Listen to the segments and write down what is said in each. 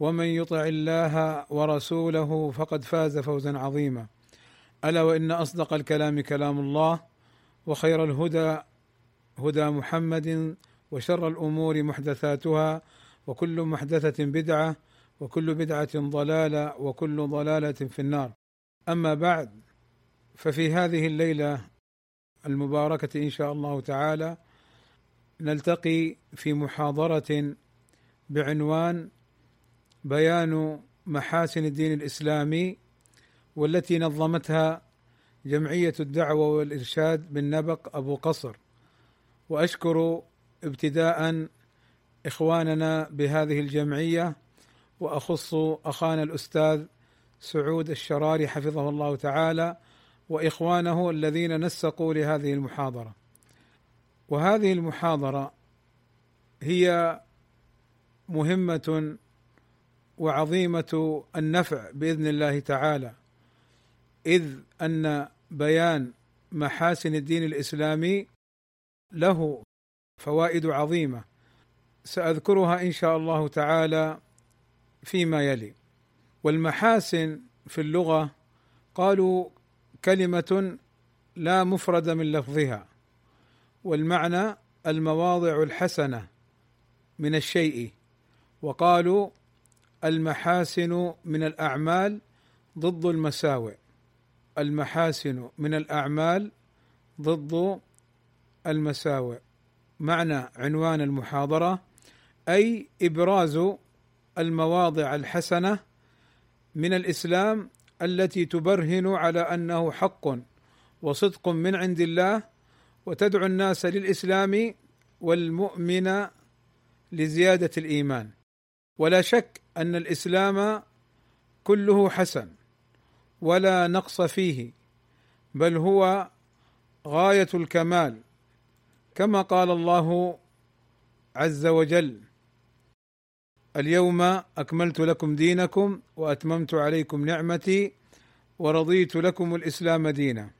ومن يطع الله ورسوله فقد فاز فوزا عظيما. ألا وإن أصدق الكلام كلام الله وخير الهدى هدى محمد وشر الأمور محدثاتها وكل محدثة بدعة وكل بدعة ضلالة وكل ضلالة في النار. أما بعد ففي هذه الليلة المباركة إن شاء الله تعالى نلتقي في محاضرة بعنوان بيان محاسن الدين الإسلامي والتي نظمتها جمعية الدعوة والإرشاد بالنبق أبو قصر. وأشكر ابتداء إخواننا بهذه الجمعية وأخص أخانا الأستاذ سعود الشراري حفظه الله تعالى وإخوانه الذين نسقوا لهذه المحاضرة. وهذه المحاضرة هي مهمة وعظيمة النفع بإذن الله تعالى إذ أن بيان محاسن الدين الإسلامي له فوائد عظيمة سأذكرها إن شاء الله تعالى فيما يلي. والمحاسن في اللغة قالوا كلمة لا مفرد من لفظها والمعنى المواضع الحسنة من الشيء وقالوا المحاسن من الأعمال ضد المساوئ. المحاسن من الأعمال ضد المساوئ. معنى عنوان المحاضرة أي إبراز المواضع الحسنة من الإسلام التي تبرهن على أنه حق وصدق من عند الله وتدعو الناس للإسلام والمؤمن لزيادة الإيمان. ولا شك أن الإسلام كله حسن ولا نقص فيه بل هو غاية الكمال كما قال الله عز وجل اليوم أكملت لكم دينكم وأتممت عليكم نعمتي ورضيت لكم الإسلام دينا.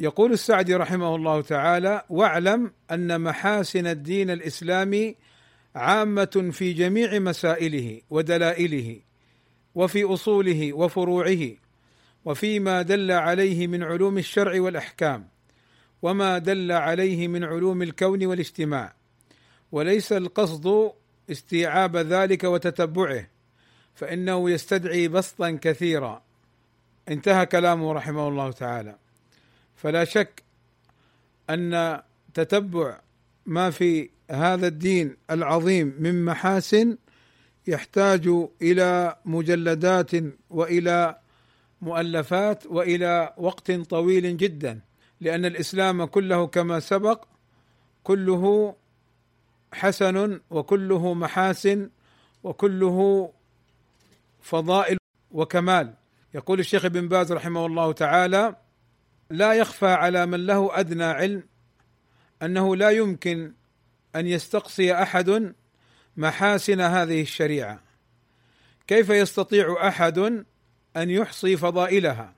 يقول السعدي رحمه الله تعالى واعلم أن محاسن الدين الإسلامي عامة في جميع مسائله ودلائله وفي أصوله وفروعه وفيما دل عليه من علوم الشرع والأحكام وما دل عليه من علوم الكون والاجتماع. وليس القصد استيعاب ذلك وتتبعه فإنه يستدعي بسطا كثيرا. انتهى كلامه رحمه الله تعالى. فلا شك أن تتبع ما في هذا الدين العظيم من محاسن يحتاج إلى مجلدات وإلى مؤلفات وإلى وقت طويل جدا لأن الإسلام كله كما سبق كله حسن وكله محاسن وكله فضائل وكمال. يقول الشيخ ابن باز رحمه الله تعالى لا يخفى على من له أدنى علم أنه لا يمكن أن يستقصي أحد محاسن هذه الشريعة. كيف يستطيع أحد أن يحصي فضائلها؟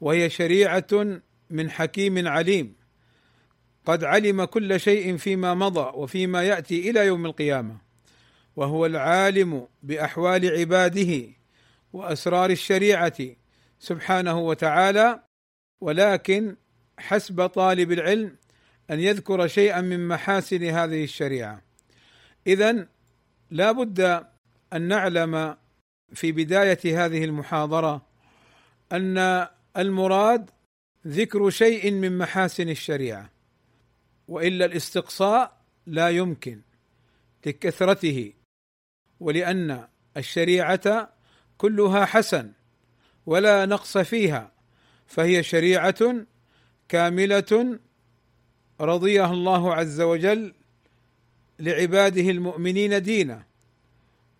وهي شريعة من حكيم عليم. قد علم كل شيء فيما مضى وفيما يأتي إلى يوم القيامة. وهو العالم بأحوال عباده وأسرار الشريعة سبحانه وتعالى. ولكن حسب طالب العلم أن يذكر شيئا من محاسن هذه الشريعة. اذا لا بد أن نعلم في بداية هذه المحاضرة أن المراد ذكر شيء من محاسن الشريعة وإلا الاستقصاء لا يمكن لكثرته ولأن الشريعة كلها حسن ولا نقص فيها فهي شريعة كاملة رضيها الله عز وجل لعباده المؤمنين دينا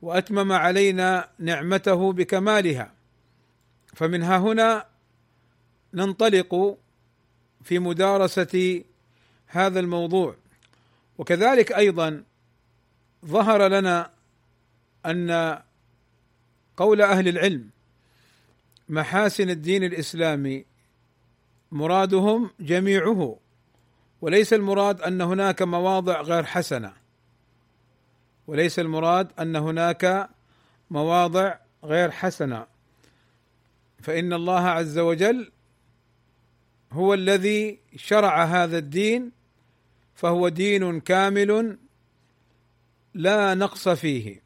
وأتمم علينا نعمته بكمالها. فمنها هنا ننطلق في مدارسة هذا الموضوع. وكذلك أيضا ظهر لنا أن قول أهل العلم محاسن الدين الإسلامي مرادهم جميعه. وليس المراد أن هناك مواضع غير حسنة. وليس المراد أن هناك مواضع غير حسنة. فإن الله عز وجل هو الذي شرع هذا الدين فهو دين كامل لا نقص فيه.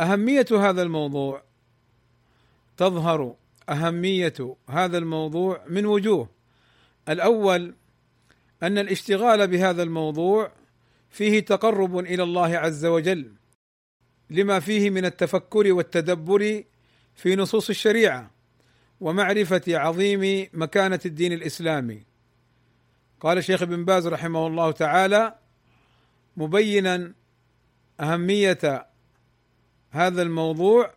أهمية هذا الموضوع تظهر أهمية هذا الموضوع من وجوه. الأول أن الاشتغال بهذا الموضوع فيه تقرب إلى الله عز وجل لما فيه من التفكر والتدبر في نصوص الشريعة ومعرفة عظيم مكانة الدين الإسلامي. قال الشيخ ابن باز رحمه الله تعالى مبينا أهمية هذا الموضوع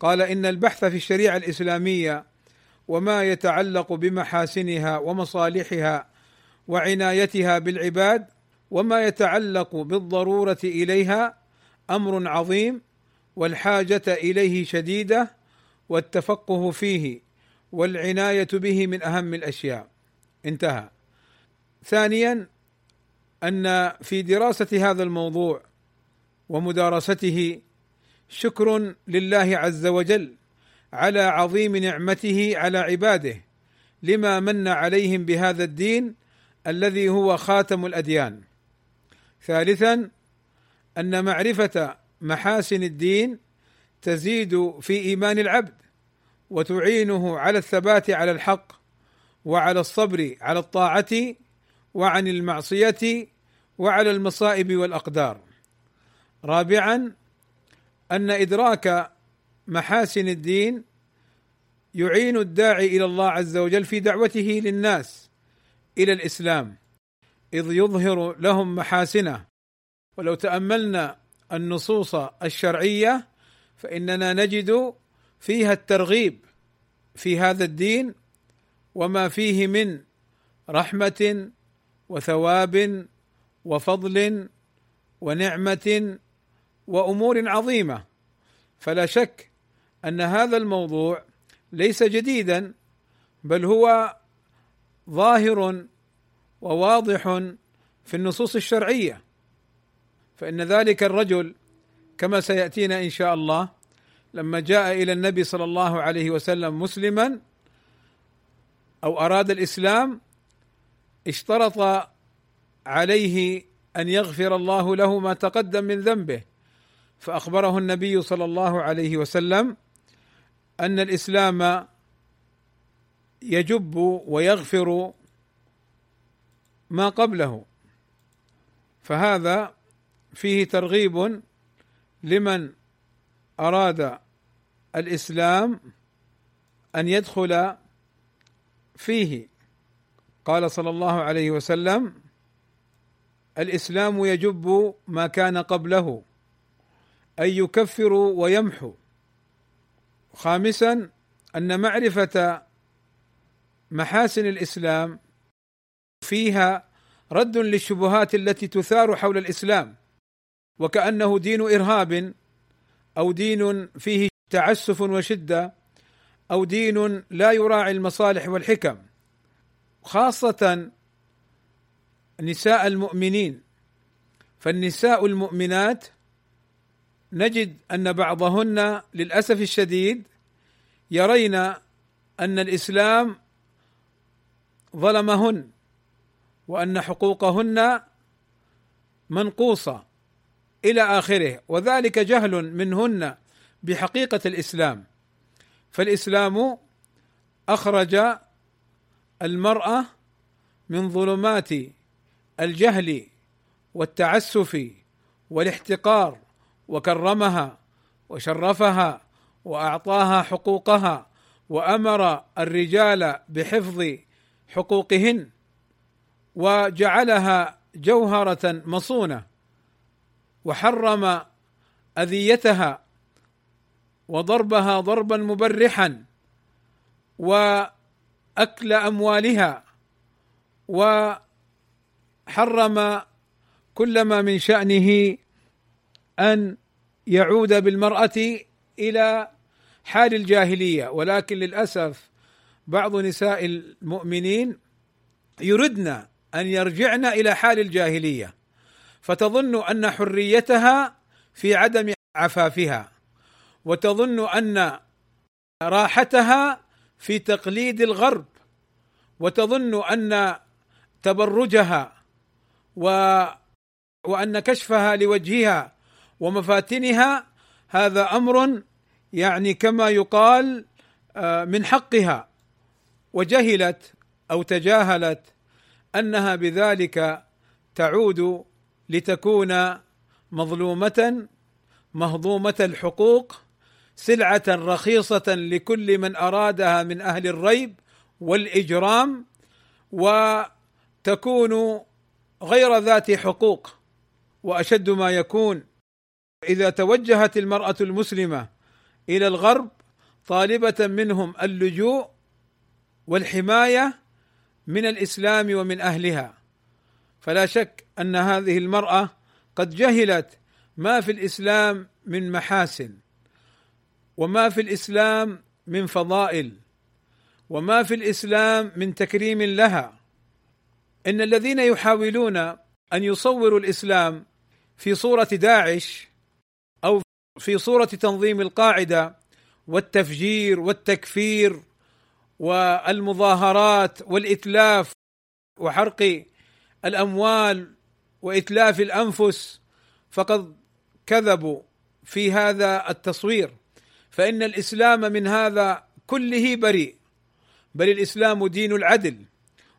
قال إن البحث في الشريعة الإسلامية وما يتعلق بمحاسنها ومصالحها وعنايتها بالعباد وما يتعلق بالضرورة إليها أمر عظيم والحاجة إليه شديدة والتفقه فيه والعناية به من أهم الأشياء. انتهى. ثانيا أن في دراسه هذا الموضوع ومدارسته شكر لله عز وجل على عظيم نعمته على عباده لما من عليهم بهذا الدين الذي هو خاتم الأديان. ثالثا أن معرفة محاسن الدين تزيد في إيمان العبد وتعينه على الثبات على الحق وعلى الصبر على الطاعة وعن المعصية وعلى المصائب والأقدار. رابعا أن إدراك محاسن الدين يعين الداعي إلى الله عز وجل في دعوته للناس إلى الإسلام إذ يظهر لهم محاسنة. ولو تأملنا النصوص الشرعية فإننا نجد فيها الترغيب في هذا الدين وما فيه من رحمة وثواب وفضل ونعمة وأمور عظيمة. فلا شك أن هذا الموضوع ليس جديدا بل هو ظاهر وواضح في النصوص الشرعية. فإن ذلك الرجل كما سيأتينا إن شاء الله لما جاء إلى النبي صلى الله عليه وسلم مسلما أو أراد الإسلام اشترط عليه أن يغفر الله له ما تقدم من ذنبه. فأخبره النبي صلى الله عليه وسلم أن الإسلام يجب ويغفر ما قبله. فهذا فيه ترغيب لمن أراد الإسلام أن يدخل فيه. قال صلى الله عليه وسلم الإسلام يجب ما كان قبله أن يكفر ويمحو. خامسا أن معرفة محاسن الإسلام فيها رد للشبهات التي تثار حول الإسلام وكأنه دين إرهاب أو دين فيه تعسف وشدة أو دين لا يراعي المصالح والحكم خاصة نساء المؤمنين. فالنساء المؤمنات نجد أن بعضهن للأسف الشديد يرين أن الإسلام ظلمهن وأن حقوقهن منقوصة إلى آخره وذلك جهل منهن بحقيقة الإسلام. فالإسلام أخرج المرأة من ظلمات الجهل والتعسف والاحتقار وكرمها وشرفها وأعطاها حقوقها وأمر الرجال بحفظ حقوقهن وجعلها جوهرة مصونة وحرم أذيتها وضربها ضربا مبرحا وأكل أموالها وحرم كل ما من شأنه أن يعود بالمرأة إلى حال الجاهلية. ولكن للأسف بعض نساء المؤمنين يردن أن يرجعن إلى حال الجاهلية فتظن أن حريتها في عدم عفافها وتظن أن راحتها في تقليد الغرب وتظن أن تبرجها و وأن كشفها لوجهها ومفاتنها. هذا أمر يعني كما يقال آه، من حقها. وجهلت أو تجاهلت أنها بذلك تعود لتكون مظلومة مهضومة الحقوق سلعة رخيصة لكل من أرادها من أهل الريب والإجرام وتكون غير ذات حقوق وأشد ما يكون. إذا توجهت المرأة المسلمة إلى الغرب طالبة منهم اللجوء والحماية من الإسلام ومن أهلها. فلا شك أن هذه المرأة قد جهلت ما في الإسلام من محاسن وما في الإسلام من فضائل وما في الإسلام من تكريم لها. إن الذين يحاولون أن يصوروا الإسلام في صورة داعش أو في صورة تنظيم القاعدة والتفجير والتكفير والمظاهرات والإتلاف وحرق الأموال وإتلاف الأنفس فقد كذبوا في هذا التصوير. فإن الإسلام من هذا كله بريء بل الإسلام دين العدل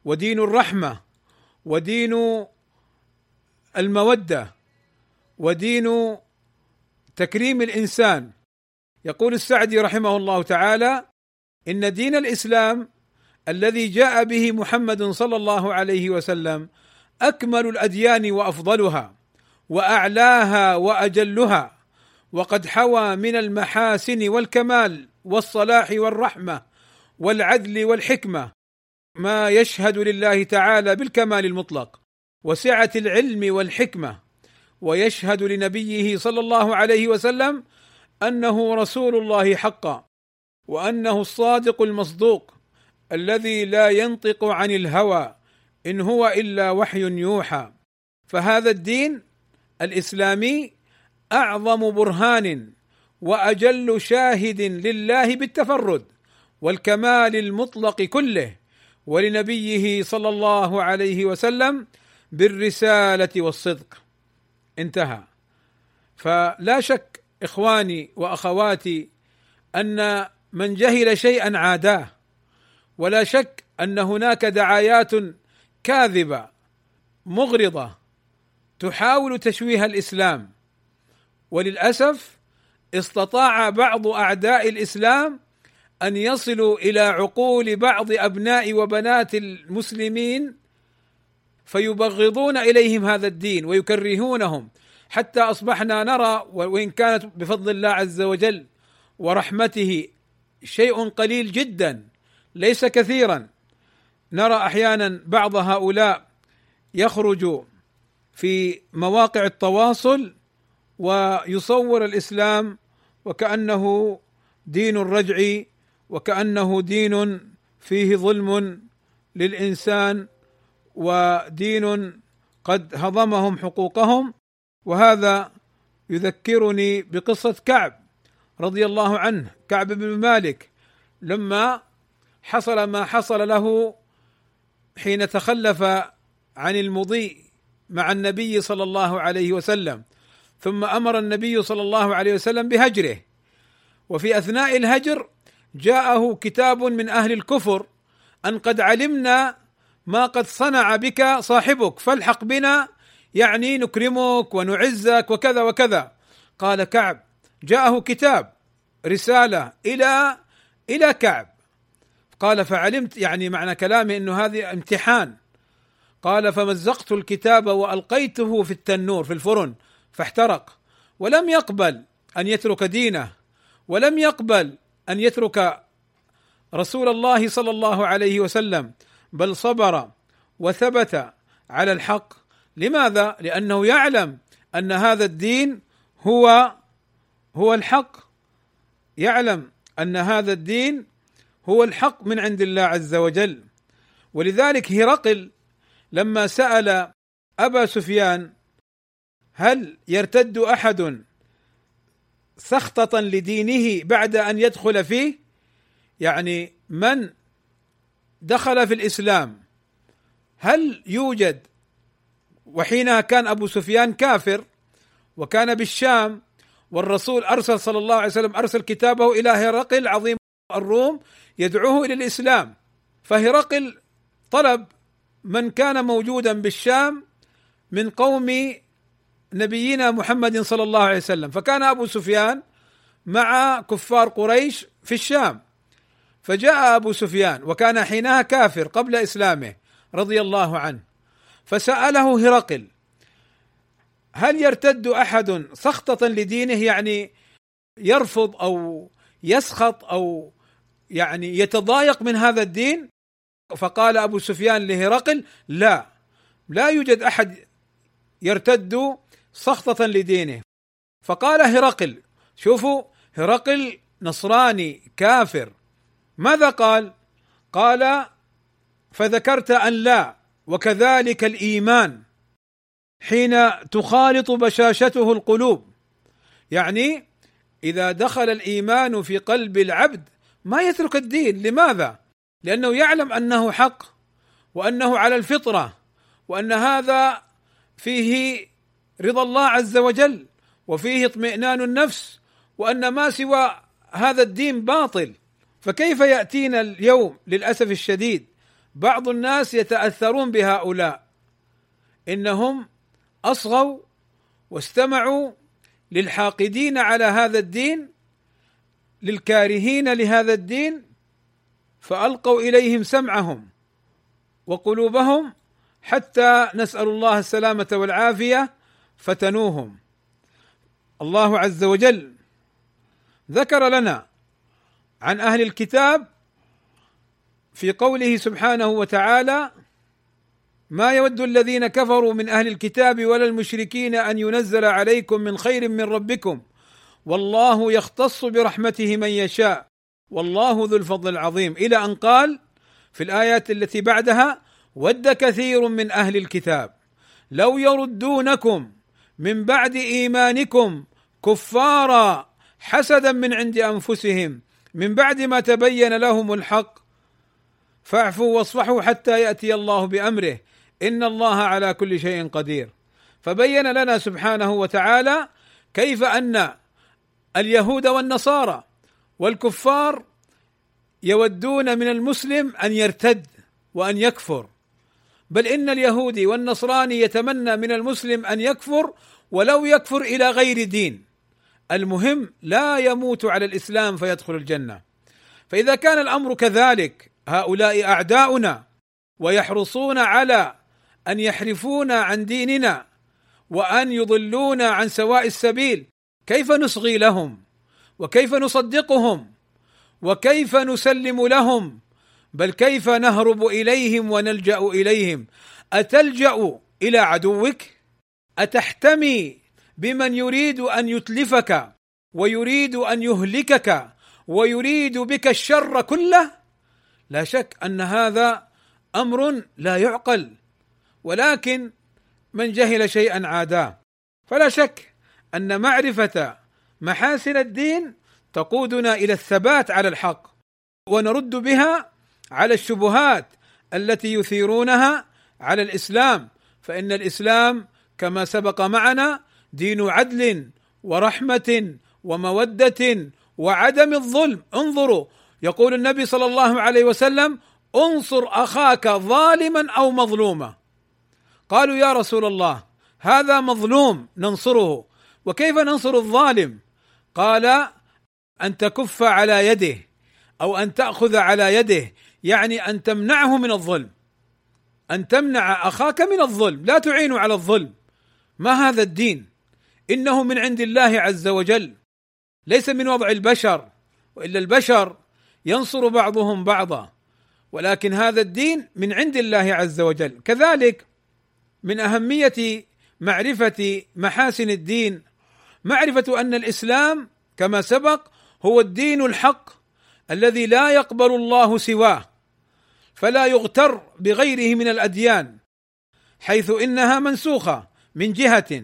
ودين الرحمة ودين المودة ودين تكريم الإنسان. يقول السعدي رحمه الله تعالى إن دين الإسلام الذي جاء به محمد صلى الله عليه وسلم أكمل الأديان وأفضلها وأعلاها وأجلها وقد حوى من المحاسن والكمال والصلاح والرحمة والعدل والحكمة ما يشهد لله تعالى بالكمال المطلق وسعة العلم والحكمة ويشهد لنبيه صلى الله عليه وسلم أنه رسول الله حقا وأنه الصادق المصدوق الذي لا ينطق عن الهوى إن هو إلا وحي يوحى. فهذا الدين الإسلامي أعظم برهان وأجل شاهد لله بالتفرد والكمال المطلق كله ولنبيه صلى الله عليه وسلم بالرسالة والصدق. انتهى. فلا شك إخواني وأخواتي أن من جهل شيئا عاداه. ولا شك أن هناك دعايات كاذبة مغرضة تحاول تشويه الإسلام. وللأسف استطاع بعض أعداء الإسلام أن يصلوا إلى عقول بعض أبناء وبنات المسلمين فيبغضون إليهم هذا الدين ويكرهونهم. حتى أصبحنا نرى وإن كانت بفضل الله عز وجل ورحمته شيء قليل جدا ليس كثيرا. نرى أحيانا بعض هؤلاء يخرج في مواقع التواصل ويصور الإسلام وكأنه دين الرجع وكأنه دين فيه ظلم للإنسان ودين قد هضمهم حقوقهم وهذا يذكرني بقصة كعب. رضي الله عنه كعب بن مالك لما حصل ما حصل له حين تخلف عن المضي مع النبي صلى الله عليه وسلم ثم أمر النبي صلى الله عليه وسلم بهجره. وفي أثناء الهجر جاءه كتاب من أهل الكفر أن قد علمنا ما قد صنع بك صاحبك فالحق بنا يعني نكرمك ونعزك وكذا وكذا. قال كعب جاءه كتاب رسالة إلى إلى كعب. قال فعلمت يعني معنى كلامه إنه هذه امتحان. قال فمزقت الكتاب وألقيته في التنور في الفرن فاحترق. ولم يقبل أن يترك دينه ولم يقبل أن يترك رسول الله صلى الله عليه وسلم بل صبر وثبت على الحق. لماذا؟ لأنه يعلم أن هذا الدين هو هو الحق. يعلم أن هذا الدين هو الحق من عند الله عز وجل. ولذلك هرقل لما سأل أبا سفيان هل يرتد أحد سخطة لدينه بعد أن يدخل فيه؟ يعني من دخل في الإسلام؟ هل يوجد؟ وحينها كان أبو سفيان كافر وكان بالشام والرسول أرسل صلى الله عليه وسلم أرسل كتابه إلى هرقل عظيم الروم يدعوه إلى الإسلام. فهرقل طلب من كان موجودا بالشام من قوم نبينا محمد صلى الله عليه وسلم. فكان أبو سفيان مع كفار قريش في الشام. فجاء أبو سفيان وكان حينها كافر قبل إسلامه رضي الله عنه فسأله هرقل هل يرتد أحد سخطة لدينه؟ يعني يرفض أو يسخط أو يعني يتضايق من هذا الدين؟ فقال أبو سفيان لهرقل لا لا يوجد أحد يرتد سخطة لدينه. فقال هرقل شوفوا هرقل نصراني كافر. ماذا قال؟ قال فذكرت أن لا وكذلك الإيمان. حين تخالط بشاشته القلوب. يعني إذا دخل الإيمان في قلب العبد ما يترك الدين. لماذا؟ لأنه يعلم أنه حق وأنه على الفطرة وأن هذا فيه رضا الله عز وجل وفيه اطمئنان النفس وأن ما سوى هذا الدين باطل. فكيف يأتينا اليوم للأسف الشديد؟ بعض الناس يتأثرون بهؤلاء. إنهم أصغوا واستمعوا للحاقدين على هذا الدين للكارهين لهذا الدين فألقوا إليهم سمعهم وقلوبهم حتى نسأل الله السلامة والعافية فتنوهم. الله عز وجل ذكر لنا عن أهل الكتاب في قوله سبحانه وتعالى ما يود الذين كفروا من أهل الكتاب ولا المشركين أن ينزل عليكم من خير من ربكم. والله يختص برحمته من يشاء. والله ذو الفضل العظيم. إلى أن قال في الآيات التي بعدها ود كثير من أهل الكتاب. لو يردونكم من بعد إيمانكم كفارا حسدا من عند أنفسهم. من بعد ما تبين لهم الحق فاعفوا واصفحوا حتى يأتي الله بأمره. إن الله على كل شيء قدير. فبين لنا سبحانه وتعالى كيف أن اليهود والنصارى والكفار يودون من المسلم أن يرتد وأن يكفر. بل إن اليهودي والنصراني يتمنى من المسلم أن يكفر ولو يكفر إلى غير دين. المهم لا يموت على الإسلام فيدخل الجنة. فإذا كان الأمر كذلك هؤلاء أعداؤنا ويحرصون على أن يحرفونا عن ديننا وأن يضلونا عن سواء السبيل. كيف نصغي لهم؟ وكيف نصدقهم؟ وكيف نسلم لهم؟ بل كيف نهرب إليهم ونلجأ إليهم؟ أتلجأ إلى عدوك؟ أتحتمي بمن يريد أن يتلفك ويريد أن يهلكك ويريد بك الشر كله؟ لا شك أن هذا أمر لا يعقل. ولكن من جهل شيئا عاداه. فلا شك أن معرفة محاسن الدين تقودنا إلى الثبات على الحق ونرد بها على الشبهات التي يثيرونها على الإسلام. فإن الإسلام كما سبق معنا دين عدل ورحمة ومودة وعدم الظلم. انظروا يقول النبي صلى الله عليه وسلم انصر أخاك ظالما أو مظلوما. قالوا يا رسول الله هذا مظلوم ننصره وكيف ننصر الظالم؟ قال أن تكف على يده أو أن تأخذ على يده يعني أن تمنعه من الظلم. أن تمنع أخاك من الظلم لا تعين على الظلم. ما هذا الدين؟ إنه من عند الله عز وجل ليس من وضع البشر وإلا البشر ينصر بعضهم بعضا. ولكن هذا الدين من عند الله عز وجل. كذلك من أهمية معرفة محاسن الدين. معرفة أن الإسلام كما سبق هو الدين الحق الذي لا يقبل الله سواه فلا يغتر بغيره من الأديان حيث إنها منسوخة من جهة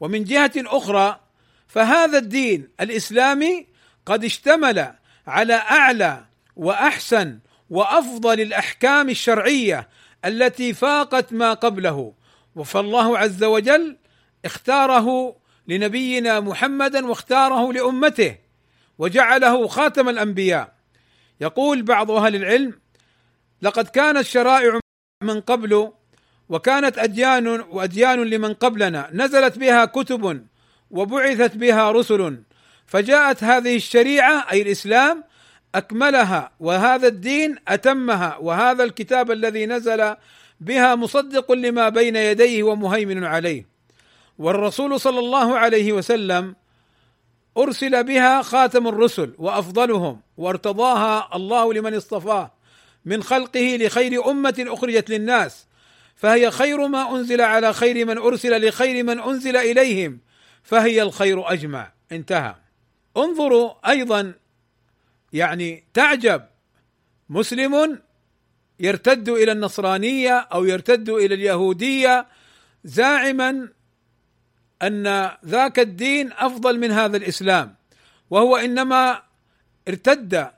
ومن جهة أخرى فهذا الدين الإسلامي قد اشتمل على أعلى وأحسن وأفضل الأحكام الشرعية التي فاقت ما قبله فالله عز وجل اختاره لنبينا محمدا واختاره لأمته وجعله خاتم الأنبياء. يقول بعض أهل العلم لقد كانت شرائع من قبل وكانت اديان وأديان لمن قبلنا. نزلت بها كتب وبعثت بها رسل. فجاءت هذه الشريعة أي الإسلام أكملها وهذا الدين أتمها وهذا الكتاب الذي نزل بها مصدق لما بين يديه ومهيمن عليه. والرسول صلى الله عليه وسلم أرسل بها خاتم الرسل وأفضلهم وارتضاها الله لمن اصطفاه من خلقه لخير أمة أخرجت للناس. فهي خير ما أنزل على خير من أرسل لخير من أنزل إليهم فهي الخير أجمع. انتهى. انظروا أيضا يعني تعجب. مسلم يرتد إلى النصرانية أو يرتد إلى اليهودية زاعما أن ذاك الدين أفضل من هذا الإسلام. وهو إنما ارتد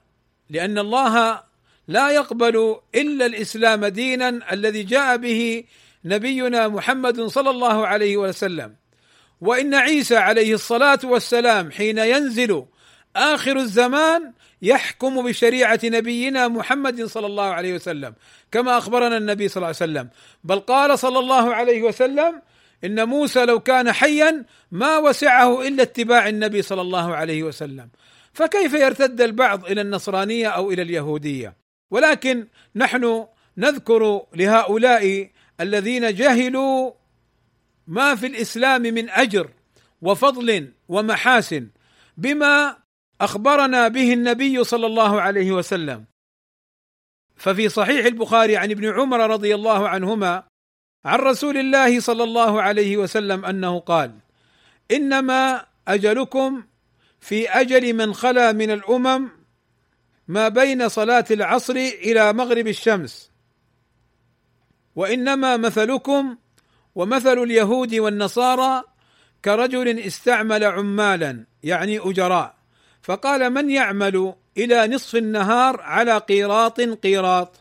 لأن الله لا يقبل إلا الإسلام دينا الذي جاء به نبينا محمد صلى الله عليه وسلم. وإن عيسى عليه الصلاة والسلام حين ينزل آخر الزمان يحكم بشريعة نبينا محمد صلى الله عليه وسلم كما أخبرنا النبي صلى الله عليه وسلم. بل قال صلى الله عليه وسلم إن موسى لو كان حيا ما وسعه إلا اتباع النبي صلى الله عليه وسلم. فكيف يرتد البعض إلى النصرانية أو إلى اليهودية؟ ولكن نحن نذكر لهؤلاء الذين جهلوا ما في الإسلام من أجر وفضل ومحاسن بما أخبرنا به النبي صلى الله عليه وسلم. ففي صحيح البخاري عن ابن عمر رضي الله عنهما عن رسول الله صلى الله عليه وسلم أنه قال إنما أجلكم في أجل من خلا من الأمم ما بين صلاة العصر إلى مغرب الشمس. وإنما مثلكم ومثل اليهود والنصارى كرجل استعمل عمالا يعني أجراء. فقال من يعمل إلى نصف النهار على قيراط قيراط؟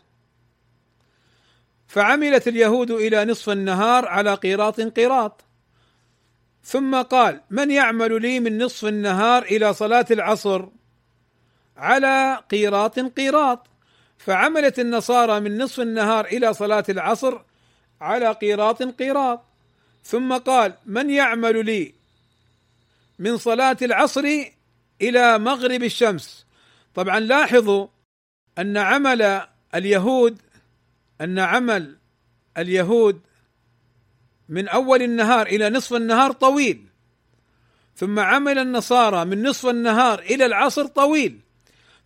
فعملت اليهود إلى نصف النهار على قيراط قيراط. ثم قال من يعمل لي من نصف النهار إلى صلاة العصر على قيراط قيراط. فعملت النصارى من نصف النهار إلى صلاة العصر على قيراط قيراط. ثم قال من يعمل لي من صلاة العصر إلى مغرب الشمس. طبعا لاحظوا أن عمل اليهود أن عمل اليهود من أول النهار إلى نصف النهار طويل ثم عمل النصارى من نصف النهار إلى العصر طويل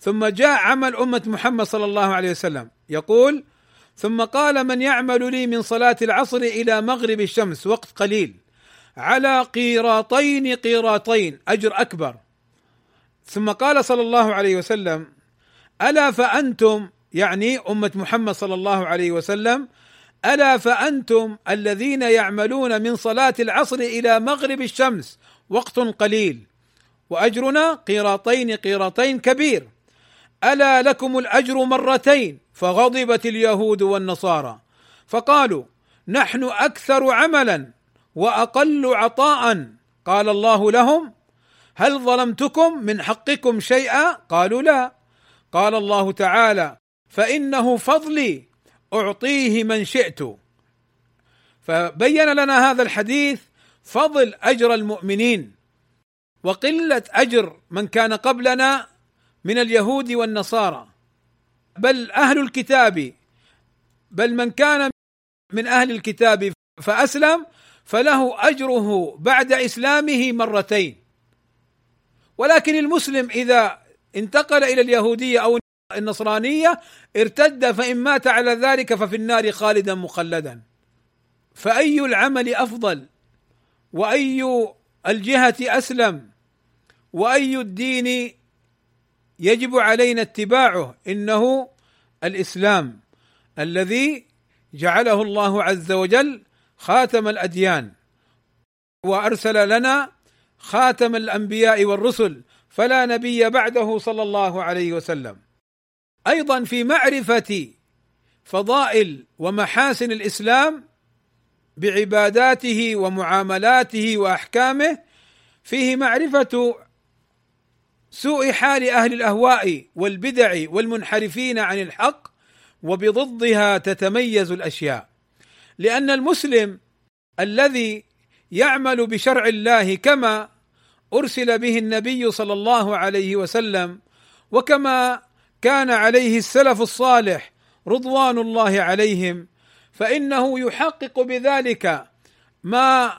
ثم جاء عمل أمة محمد صلى الله عليه وسلم. يقول ثم قال من يعمل لي من صلاة العصر إلى مغرب الشمس وقت قليل. على قيراطين قيراطين أجر أكبر. ثم قال صلى الله عليه وسلم ألا فأنتم يعني أمة محمد صلى الله عليه وسلم ألا فأنتم الذين يعملون من صلاة العصر إلى مغرب الشمس وقت قليل وأجرنا قيراطين قيراطين كبير ألا لكم الأجر مرتين فغضبت اليهود والنصارى فقالوا نحن أكثر عملا وأقل عطاء قال الله لهم هل ظلمتكم من حقكم شيئا؟ قالوا لا. قال الله تعالى فإنه فضلي أعطيه من شئت. فبين لنا هذا الحديث فضل أجر المؤمنين وقلة أجر من كان قبلنا من اليهود والنصارى. بل أهل الكتاب بل من كان من أهل الكتاب فأسلم فله أجره بعد إسلامه مرتين. ولكن المسلم إذا انتقل إلى اليهودية أو النصرانية ارتد فإن مات على ذلك ففي النار خالدا مخلدا. فأي العمل أفضل؟ وأي الجهة أسلم؟ وأي الدين يجب علينا اتباعه؟ إنه الإسلام الذي جعله الله عز وجل خاتم الأديان وأرسل لنا خاتم الأنبياء والرسل فلا نبي بعده صلى الله عليه وسلم. أيضا في معرفة فضائل ومحاسن الإسلام بعباداته ومعاملاته وأحكامه فيه معرفة سوء حال أهل الأهواء والبدع والمنحرفين عن الحق وبضدها تتميز الأشياء. لأن المسلم الذي يعمل بشرع الله كما أرسل به النبي صلى الله عليه وسلم وكما كان عليه السلف الصالح رضوان الله عليهم فإنه يحقق بذلك ما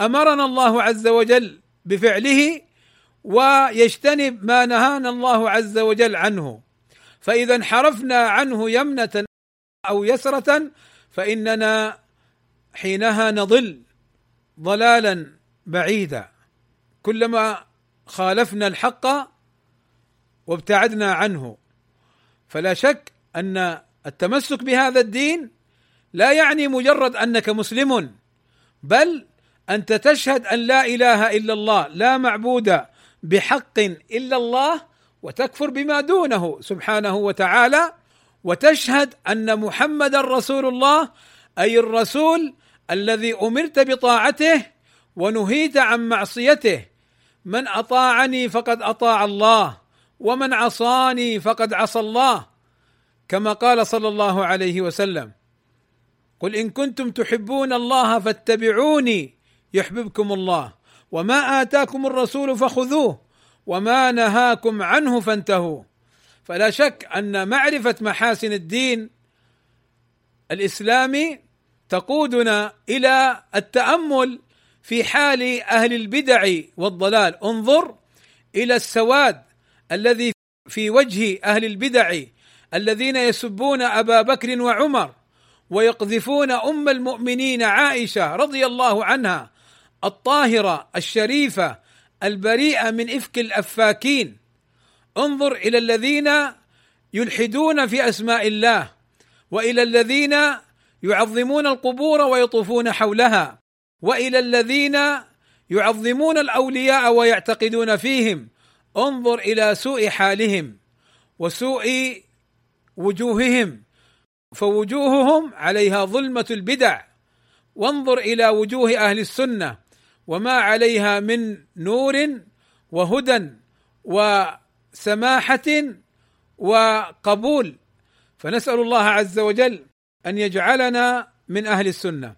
أمرنا الله عز وجل بفعله ويجتنب ما نهانا الله عز وجل عنه. فإذا انحرفنا عنه يمنة أو يسرة فإننا حينها نضل ضلالا بعيدا. كلما خالفنا الحق وابتعدنا عنه. فلا شك أن التمسك بهذا الدين لا يعني مجرد أنك مسلم بل أنت تشهد أن لا إله إلا الله لا معبود بحق إلا الله وتكفر بما دونه سبحانه وتعالى وتشهد أن محمدا رسول الله أي الرسول الذي أمرت بطاعته ونهيت عن معصيته. من أطاعني فقد أطاع الله ومن عصاني فقد عصى الله. كما قال صلى الله عليه وسلم قل إن كنتم تحبون الله فاتبعوني يحببكم الله وما آتاكم الرسول فخذوه وما نهاكم عنه فانتهوا. فلا شك أن معرفة محاسن الدين الإسلامي تقودنا إلى التأمل في حال أهل البدع والضلال. انظر إلى السواد الذي في وجه أهل البدع الذين يسبون أبا بكر وعمر ويقذفون أم المؤمنين عائشة رضي الله عنها الطاهرة الشريفة البريئة من إفك الأفاكين. انظر إلى الذين يلحدون في أسماء الله وإلى الذين يعظمون القبور ويطوفون حولها. وإلى الذين يعظمون الأولياء ويعتقدون فيهم انظر إلى سوء حالهم وسوء وجوههم فوجوههم عليها ظلمة البدع. وانظر إلى وجوه أهل السنة وما عليها من نور وهدى وسماحة وقبول. فنسأل الله عز وجل أن يجعلنا من أهل السنة.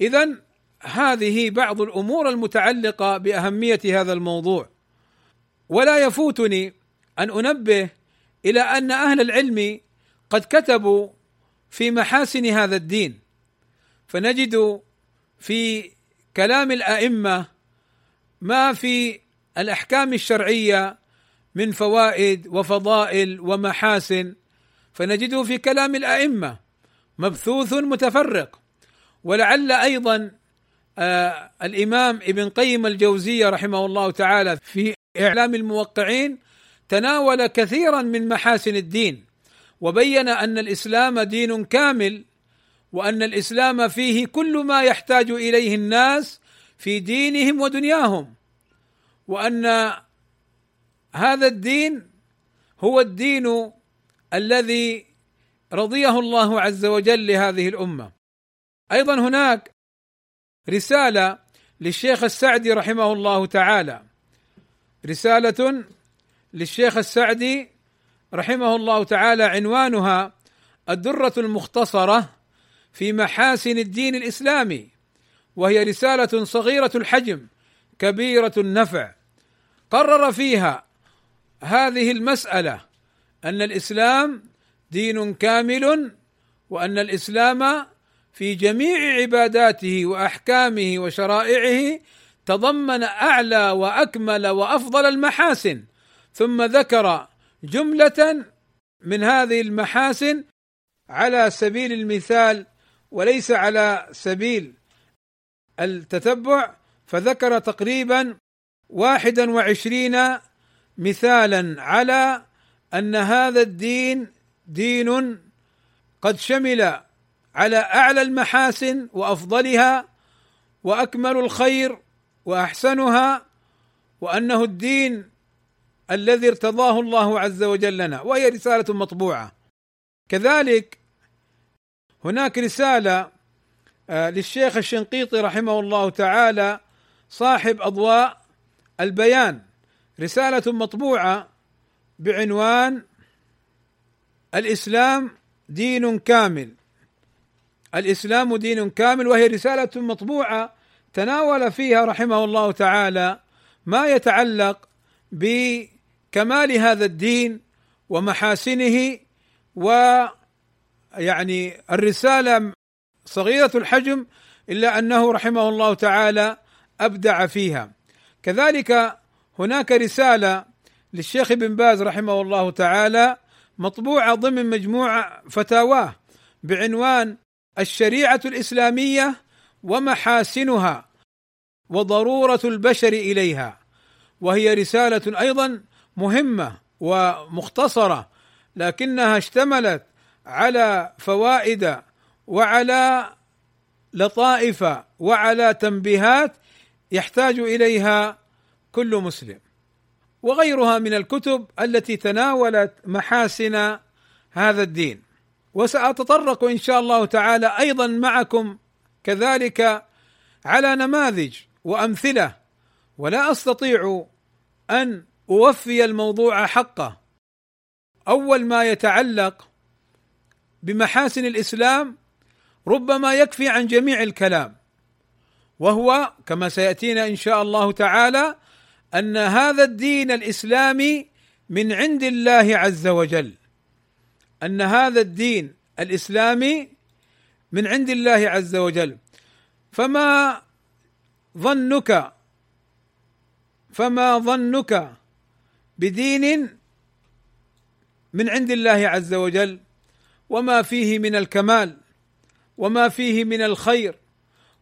اذا هذه بعض الأمور المتعلقة بأهمية هذا الموضوع. ولا يفوتني أن أنبه إلى أن أهل العلم قد كتبوا في محاسن هذا الدين. فنجد في كلام الأئمة ما في الأحكام الشرعية من فوائد وفضائل ومحاسن. فنجده في كلام الأئمة مبثوث متفرق. ولعل أيضا آه الإمام ابن قيم الجوزية رحمه الله تعالى في إعلام الموقعين تناول كثيرا من محاسن الدين وبين أن الإسلام دين كامل وأن الإسلام فيه كل ما يحتاج إليه الناس في دينهم ودنياهم وأن هذا الدين هو الدين الذي رضيه الله عز وجل لهذه الأمة. أيضا هناك رسالة للشيخ السعدي رحمه الله تعالى. رسالة للشيخ السعدي رحمه الله تعالى عنوانها الدرة المختصرة في محاسن الدين الإسلامي وهي رسالة صغيرة الحجم كبيرة النفع. قرر فيها هذه المسألة أن الإسلام دين كامل وأن الإسلام في جميع عباداته وأحكامه وشرائعه تضمن أعلى وأكمل وأفضل المحاسن ثم ذكر جملة من هذه المحاسن على سبيل المثال وليس على سبيل التتبع فذكر تقريبا واحدا وعشرين مثالا على أن هذا الدين دين قد شمل على أعلى المحاسن وأفضلها وأكمل الخير وأحسنها وأنه الدين الذي ارتضاه الله عز وجل لنا وهي رسالة مطبوعة. كذلك هناك رسالة آه، للشيخ الشنقيطي رحمه الله تعالى صاحب أضواء البيان. رسالة مطبوعة بعنوان الإسلام دين كامل. الإسلام دين كامل وهي رسالة مطبوعة تناول فيها رحمه الله تعالى ما يتعلق بكمال هذا الدين ومحاسنه و يعني الرسالة صغيرة الحجم إلا أنه رحمه الله تعالى أبدع فيها. كذلك هناك رسالة للشيخ ابن باز رحمه الله تعالى مطبوعة ضمن مجموعة فتاواه بعنوان الشريعة الإسلامية ومحاسنها وضرورة البشر إليها وهي رسالة أيضا مهمة ومختصرة لكنها اشتملت على فوائد وعلى لطائف وعلى تنبيهات يحتاج إليها كل مسلم. وغيرها من الكتب التي تناولت محاسن هذا الدين. وسأتطرق إن شاء الله تعالى أيضا معكم كذلك على نماذج وأمثلة ولا أستطيع أن أوفي الموضوع حقه. أول ما يتعلق بمحاسن الإسلام ربما يكفي عن جميع الكلام وهو كما سيأتينا إن شاء الله تعالى أن هذا الدين الإسلامي من عند الله عز وجل. أن هذا الدين الإسلامي من عند الله عز وجل. فما ظنك فما ظنك بدين من عند الله عز وجل؟ وما فيه من الكمال وما فيه من الخير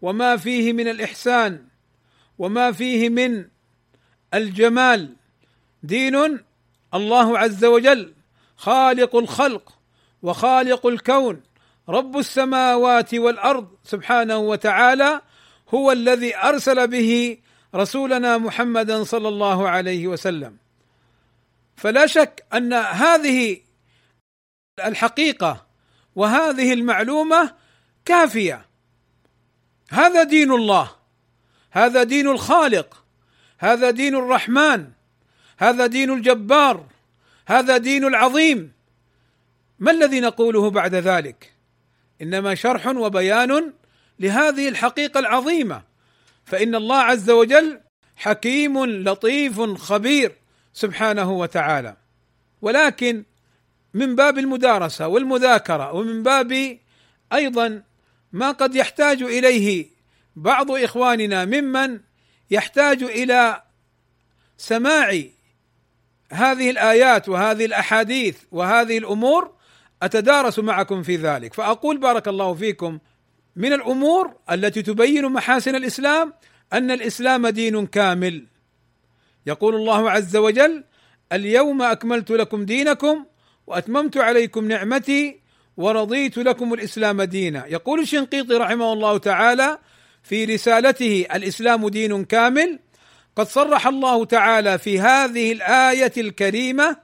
وما فيه من الإحسان وما فيه من الجمال. دين الله عز وجل. خالق الخلق وخالق الكون رب السماوات والأرض سبحانه وتعالى هو الذي أرسل به رسولنا محمدا صلى الله عليه وسلم. فلا شك أن هذه الحقيقة وهذه المعلومة كافية. هذا دين الله هذا دين الخالق هذا دين الرحمن هذا دين الجبار هذا دين العظيم. ما الذي نقوله بعد ذلك؟ إنما شرح وبيان لهذه الحقيقة العظيمة. فإن الله عز وجل حكيم لطيف خبير سبحانه وتعالى. ولكن من باب المدارسة والمذاكرة ومن باب أيضا ما قد يحتاج إليه بعض إخواننا ممن يحتاج إلى سماع هذه الآيات وهذه الأحاديث وهذه الأمور أتدارس معكم في ذلك. فأقول بارك الله فيكم من الأمور التي تبين محاسن الإسلام أن الإسلام دين كامل. يقول الله عز وجل اليوم أكملت لكم دينكم وأتممت عليكم نعمتي ورضيت لكم الإسلام دينا. يقول الشنقيطي رحمه الله تعالى في رسالته الإسلام دين كامل قد صرح الله تعالى في هذه الآية الكريمة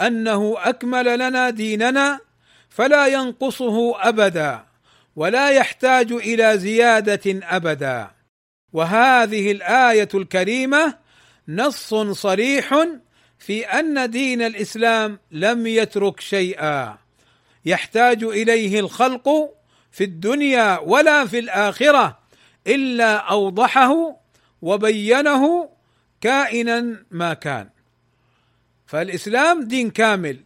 أنه أكمل لنا ديننا فلا ينقصه أبدا ولا يحتاج إلى زيادة أبدا. وهذه الآية الكريمة نص صريح في أن دين الإسلام لم يترك شيئا. يحتاج إليه الخلق في الدنيا ولا في الآخرة إلا أوضحه وبينه كائنا ما كان. فالإسلام دين كامل.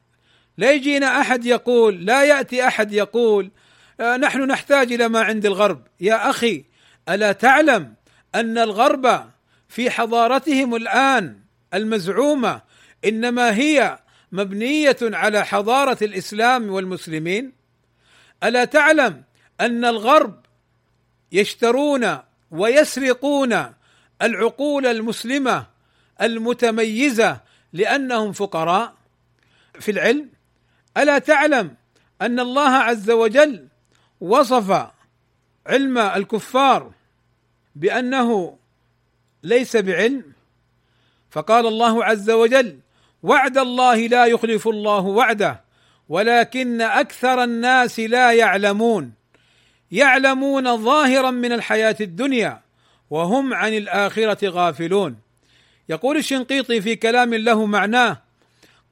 لا يجينا أحد يقول لا يأتي أحد يقول آه، نحن نحتاج إلى ما عند الغرب. يا أخي ألا تعلم أن الغرب في حضارتهم الآن المزعومة إنما هي مبنية على حضارة الإسلام والمسلمين؟ ألا تعلم أن الغرب يشترون ويسرقون العقول المسلمة المتميزة لأنهم فقراء. في العلم ألا تعلم أن الله عز وجل وصف علم الكفار بأنه ليس بعلم. فقال الله عز وجل وعد الله لا يخلف الله وعده ولكن أكثر الناس لا يعلمون يعلمون ظاهرا من الحياة الدنيا وهم عن الآخرة غافلون. يقول الشنقيطي في كلام له معناه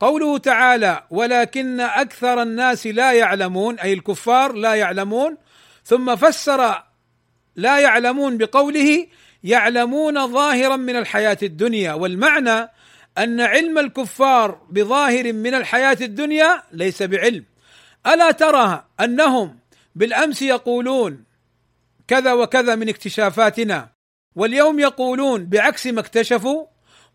قوله تعالى ولكن أكثر الناس لا يعلمون أي الكفار لا يعلمون ثم فسر لا يعلمون بقوله يعلمون ظاهرا من الحياة الدنيا والمعنى أن علم الكفار بظاهر من الحياة الدنيا ليس بعلم. ألا ترى أنهم بالأمس يقولون كذا وكذا من اكتشافاتنا؟ واليوم يقولون بعكس ما اكتشفوا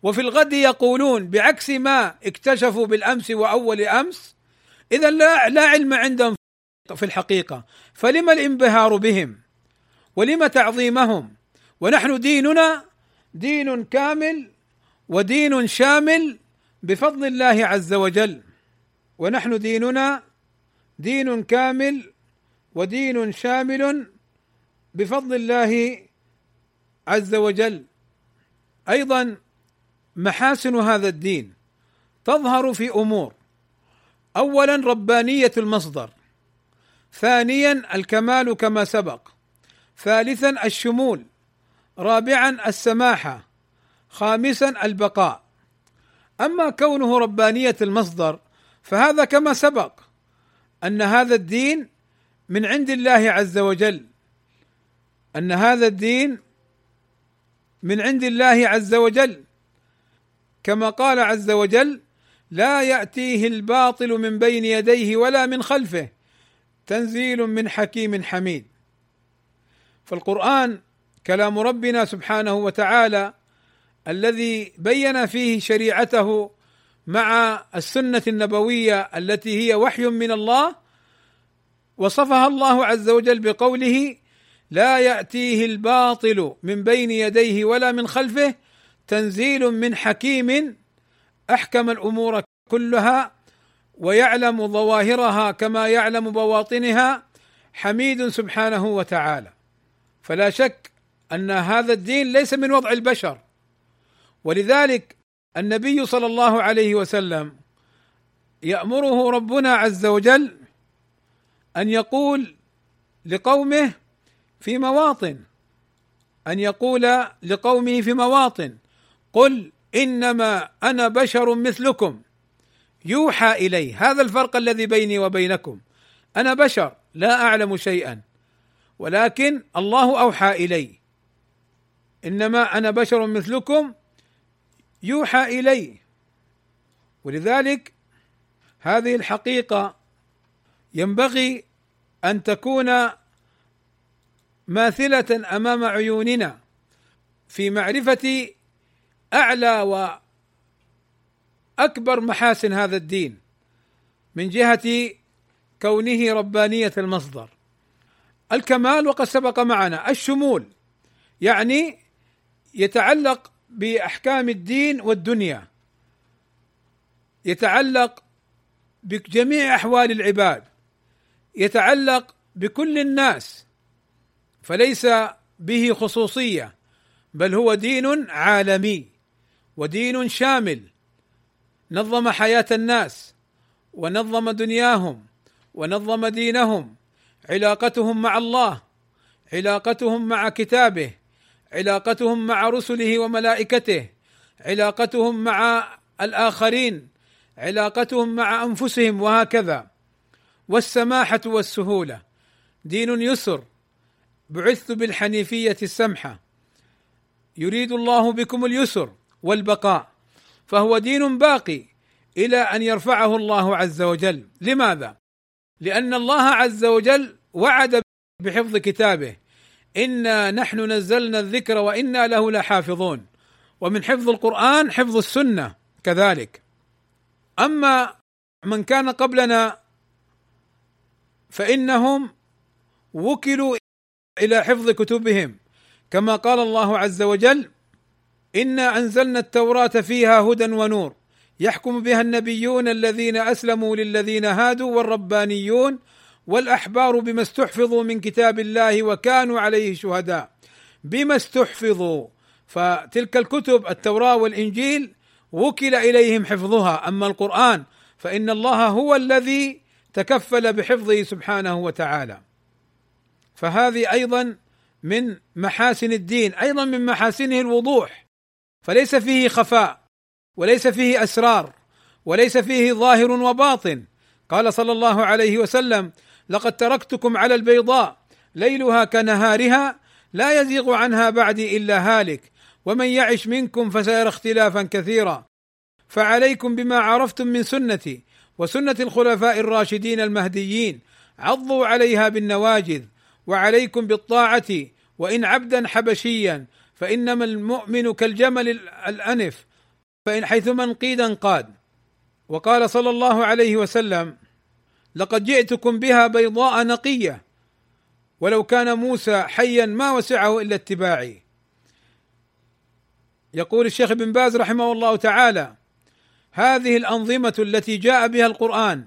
وفي الغد يقولون بعكس ما اكتشفوا بالأمس وأول أمس. اذا لا لا علم عندهم في الحقيقة. فلما الانبهار بهم؟ ولم تعظيمهم؟ ونحن ديننا دين كامل ودين شامل بفضل الله عز وجل. ونحن ديننا دين كامل ودين شامل بفضل الله عز وجل. أيضا محاسن هذا الدين تظهر في أمور. اولا ربانية المصدر. ثانيا الكمال كما سبق. ثالثا الشمول. رابعا السماحة. خامسا البقاء. أما كونه ربانية المصدر فهذا كما سبق أن هذا الدين من عند الله عز وجل. أن هذا الدين من عند الله عز وجل. كما قال عز وجل لا يأتيه الباطل من بين يديه ولا من خلفه. تنزيل من حكيم حميد. فالقرآن كلام ربنا سبحانه وتعالى الذي بين فيه شريعته مع السنة النبوية التي هي وحي من الله وصفها الله عز وجل بقوله لا يأتيه الباطل من بين يديه ولا من خلفه تنزيل من حكيم أحكم الأمور كلها ويعلم ظواهرها كما يعلم بواطنها حميد سبحانه وتعالى. فلا شك أن هذا الدين ليس من وضع البشر. ولذلك النبي صلى الله عليه وسلم يأمره ربنا عز وجل أن يقول لقومه في مواطن أن يقول لقومه في مواطن قل إنما أنا بشر مثلكم. يوحى الي هذا الفرق الذي بيني وبينكم. أنا بشر لا أعلم شيئا ولكن الله أوحى إلي. إنما أنا بشر مثلكم يوحى إلي. ولذلك هذه الحقيقة ينبغي أن تكون ماثلة أمام عيوننا في معرفة أعلى وأكبر محاسن هذا الدين من جهة كونه ربانية المصدر. الكمال وقد سبق معنا. الشمول يعني يتعلق بأحكام الدين والدنيا. يتعلق بجميع أحوال العباد. يتعلق بكل الناس. فليس به خصوصية بل هو دين عالمي ودين شامل. نظم حياة الناس ونظم دنياهم ونظم دينهم علاقتهم مع الله علاقتهم مع كتابه علاقتهم مع رسله وملائكته علاقتهم مع الآخرين علاقتهم مع أنفسهم وهكذا. والسماحة والسهولة. دين يسر بعثت بالحنيفية السمحة. يريد الله بكم اليسر والبقاء فهو دين باقي إلى أن يرفعه الله عز وجل. لماذا؟ لأن الله عز وجل وعد بحفظ كتابه. إنا نحن نزلنا الذكر وإنا له لحافظون. ومن حفظ القرآن حفظ السنة كذلك. أما من كان قبلنا فإنهم وكلوا إلى حفظ كتبهم. كما قال الله عز وجل إنا أنزلنا التوراة فيها هدى ونور. يحكم بها النبيون الذين أسلموا للذين هادوا والربانيون والأحبار بما استحفظوا من كتاب الله وكانوا عليه شهداء. بما استحفظوا. فتلك الكتب التوراة والإنجيل وكل إليهم حفظها. أما القرآن فإن الله هو الذي تكفل بحفظه سبحانه وتعالى. فهذه أيضا من محاسن الدين أيضا من محاسنه الوضوح. فليس فيه خفاء وليس فيه أسرار وليس فيه ظاهر وباطن. قال صلى الله عليه وسلم لقد تركتكم على البيضاء ليلها كنهارها لا يزيغ عنها بعدي إلا هالك ومن يعش منكم فسيرى اختلافا كثيرا. فعليكم بما عرفتم من سنتي وسنة الخلفاء الراشدين المهديين عضوا عليها بالنواجذ وعليكم بالطاعة وإن عبدا حبشيا فإنما المؤمن كالجمل الأنف فإن حيثما انقيد انقاد وقال صلى الله عليه وسلم لقد جئتكم بها بيضاء نقية ولو كان موسى حيا ما وسعه إلا اتباعي. يقول الشيخ ابن باز رحمه الله تعالى هذه الأنظمة التي جاء بها القرآن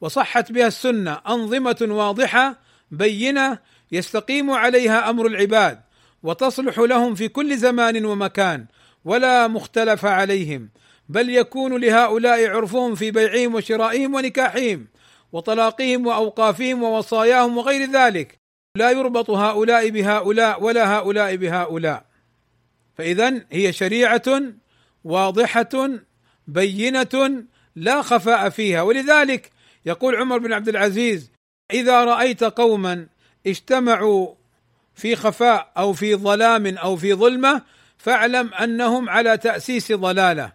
وصحت بها السنة أنظمة واضحة بينة يستقيم عليها أمر العباد وتصلح لهم في كل زمان ومكان ولا مختلف عليهم بل يكون لهؤلاء عرفهم في بيعهم وشرائهم ونكاحهم وطلاقهم وأوقافهم ووصاياهم وغير ذلك. لا يربط هؤلاء بهؤلاء ولا هؤلاء بهؤلاء. فاذا هي شريعة واضحة بينة لا خفاء فيها. ولذلك يقول عمر بن عبد العزيز إذا رأيت قوما اجتمعوا في خفاء أو في ظلام أو في ظلمة فاعلم أنهم على تأسيس ضلالة.